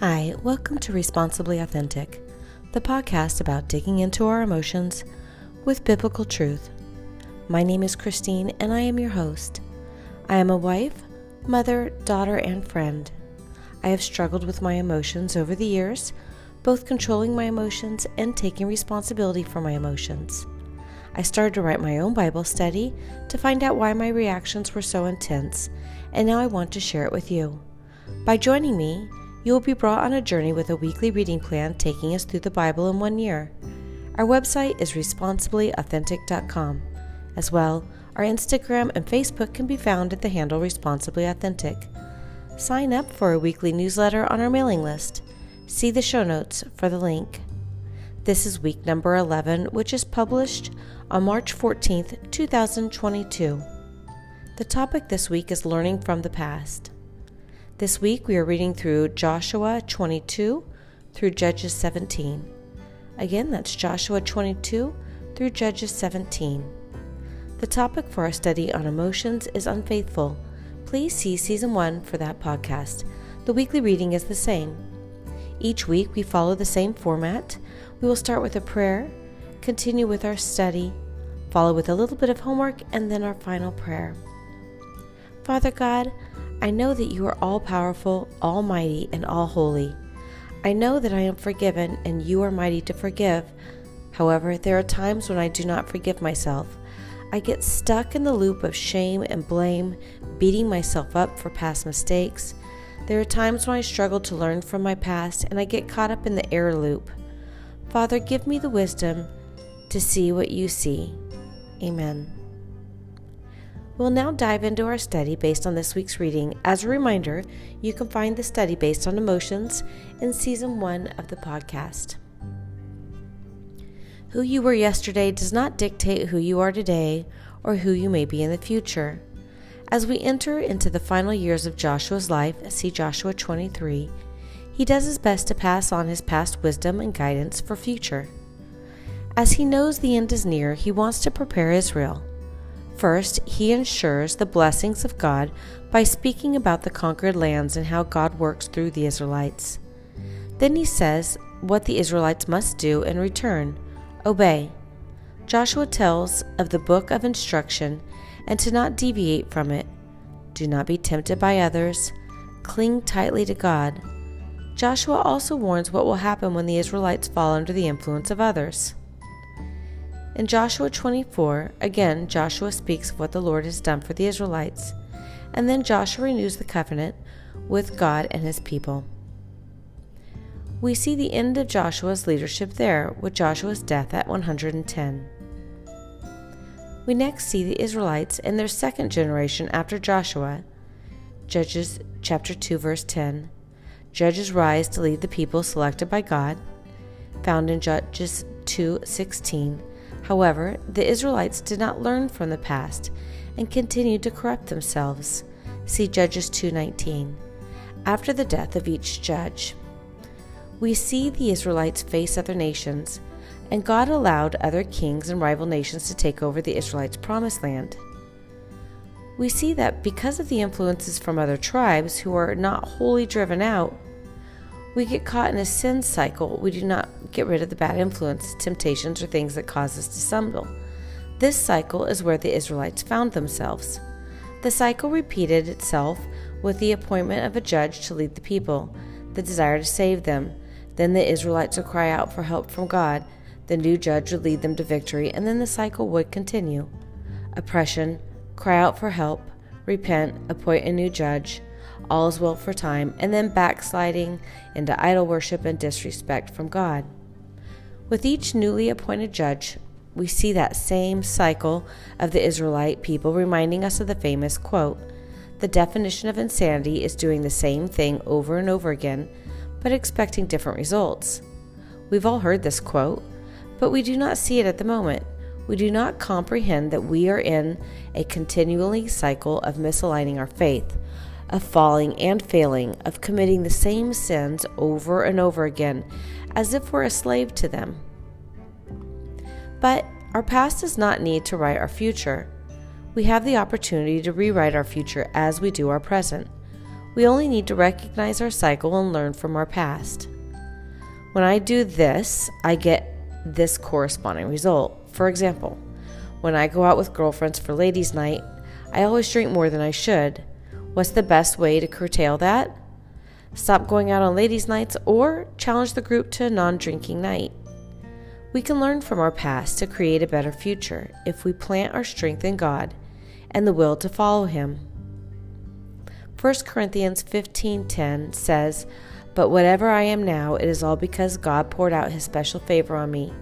Hi, welcome to Responsibly Authentic, the podcast about digging into our emotions with biblical truth. My name is Christine, and I am your host. I am a wife, mother, daughter, and friend. I have struggled with my emotions over the years, both controlling my emotions and taking responsibility for my emotions. I started to write my own Bible study to find out why my reactions were so intense, and now I want to share it with you. By joining me, you will be brought on a journey with a weekly reading plan taking us through the Bible in one year. Our website is responsiblyauthentic.com. As well, our Instagram and Facebook can be found at the handle Responsibly Authentic. Sign up for a weekly newsletter on our mailing list. See the show notes for the link. This is week number 11, which is published on March 14th, 2022. The topic this week is learning from the past. This week we are reading through Joshua 22 through Judges 17. Again, that's Joshua 22 through Judges 17. The topic for our study on emotions is unfaithful. Please see season 1 for that podcast. The weekly reading is the same. Each week we follow the same format. We will start with a prayer, continue with our study, follow with a little bit of homework, and then our final prayer. Father God, I know that you are all powerful, almighty, and all holy. I know that I am forgiven and you are mighty to forgive. However, there are times when I do not forgive myself. I get stuck in the loop of shame and blame, beating myself up for past mistakes. There are times when I struggle to learn from my past and I get caught up in the error loop. Father, give me the wisdom to see what you see. Amen. We'll now dive into our study based on this week's reading. As a reminder, you can find the study based on emotions in season one of the podcast. Who you were yesterday does not dictate who you are today or who you may be in the future. As we enter into the final years of Joshua's life, see Joshua 23, he does his best to pass on his past wisdom and guidance for future. As he knows the end is near, he wants to prepare Israel. First, he ensures the blessings of God by speaking about the conquered lands and how God works through the Israelites. Then he says what the Israelites must do in return obey. Joshua tells of the book of instruction and to not deviate from it. Do not be tempted by others. Cling tightly to God. Joshua also warns what will happen when the Israelites fall under the influence of others. In Joshua 24, again, Joshua speaks of what the Lord has done for the Israelites, and then Joshua renews the covenant with God and his people. We see the end of Joshua's leadership there with Joshua's death at 110. We next see the Israelites in their second generation after Joshua. Judges chapter 2 verse 10. Judges rise to lead the people selected by God, found in Judges 2:16 However, the Israelites did not learn from the past and continued to corrupt themselves. See Judges 2:19. After the death of each judge, we see the Israelites face other nations, and God allowed other kings and rival nations to take over the Israelites' promised land. We see that because of the influences from other tribes who are not wholly driven out, we get caught in a sin cycle. We do not get rid of the bad influence, temptations, or things that cause us to stumble. This cycle is where the Israelites found themselves. The cycle repeated itself with the appointment of a judge to lead the people, the desire to save them. Then the Israelites would cry out for help from God. The new judge would lead them to victory, and then the cycle would continue. Oppression, cry out for help, repent, appoint a new judge, all is well for time, and then backsliding into idol worship and disrespect from God. With each newly appointed judge, we see that same cycle of the Israelite people reminding us of the famous quote The definition of insanity is doing the same thing over and over again, but expecting different results. We've all heard this quote, but we do not see it at the moment. We do not comprehend that we are in a continually cycle of misaligning our faith, of falling and failing, of committing the same sins over and over again, as if we're a slave to them. But our past does not need to write our future. We have the opportunity to rewrite our future as we do our present. We only need to recognize our cycle and learn from our past. When I do this, I get this corresponding result. For example, when I go out with girlfriends for ladies' night, I always drink more than I should. What's the best way to curtail that? Stop going out on ladies' nights or challenge the group to a non drinking night. We can learn from our past to create a better future if we plant our strength in God and the will to follow him. 1 Corinthians 15:10 says, "But whatever I am now, it is all because God poured out his special favor on me,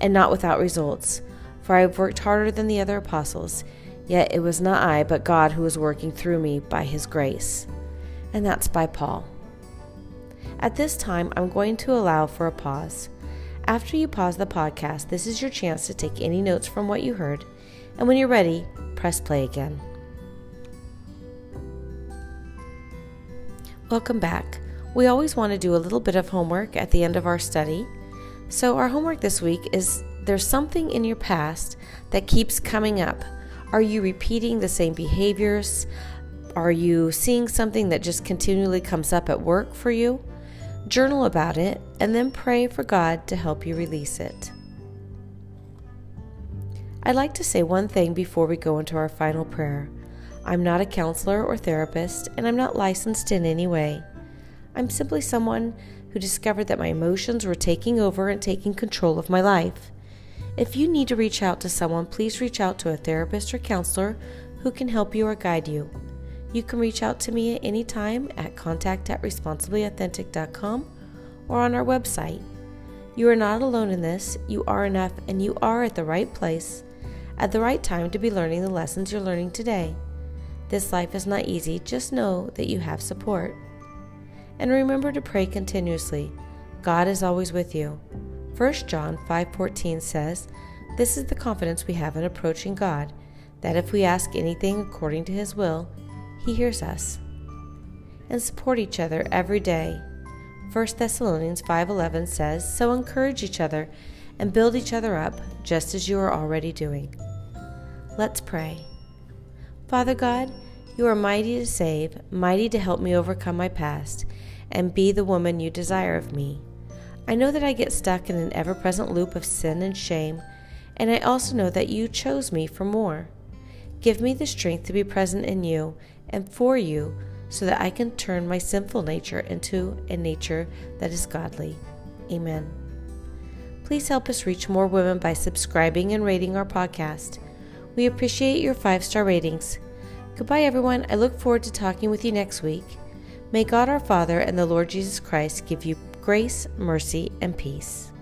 and not without results, for I have worked harder than the other apostles, yet it was not I, but God who was working through me by his grace." And that's by Paul. At this time, I'm going to allow for a pause. After you pause the podcast, this is your chance to take any notes from what you heard, and when you're ready, press play again. Welcome back. We always want to do a little bit of homework at the end of our study. So, our homework this week is there's something in your past that keeps coming up. Are you repeating the same behaviors? Are you seeing something that just continually comes up at work for you? Journal about it and then pray for God to help you release it. I'd like to say one thing before we go into our final prayer. I'm not a counselor or therapist, and I'm not licensed in any way. I'm simply someone who discovered that my emotions were taking over and taking control of my life. If you need to reach out to someone, please reach out to a therapist or counselor who can help you or guide you. You can reach out to me at any time at contact at responsiblyauthentic.com or on our website. You are not alone in this, you are enough, and you are at the right place at the right time to be learning the lessons you're learning today. This life is not easy, just know that you have support. And remember to pray continuously. God is always with you. 1 John 5:14 says, "This is the confidence we have in approaching God, that if we ask anything according to his will, he hears us." And support each other every day. 1 Thessalonians 5:11 says, "So encourage each other and build each other up, just as you are already doing." Let's pray. Father God, you are mighty to save, mighty to help me overcome my past, and be the woman you desire of me. I know that I get stuck in an ever present loop of sin and shame, and I also know that you chose me for more. Give me the strength to be present in you and for you so that I can turn my sinful nature into a nature that is godly. Amen. Please help us reach more women by subscribing and rating our podcast. We appreciate your five star ratings. Goodbye, everyone. I look forward to talking with you next week. May God our Father and the Lord Jesus Christ give you grace, mercy, and peace.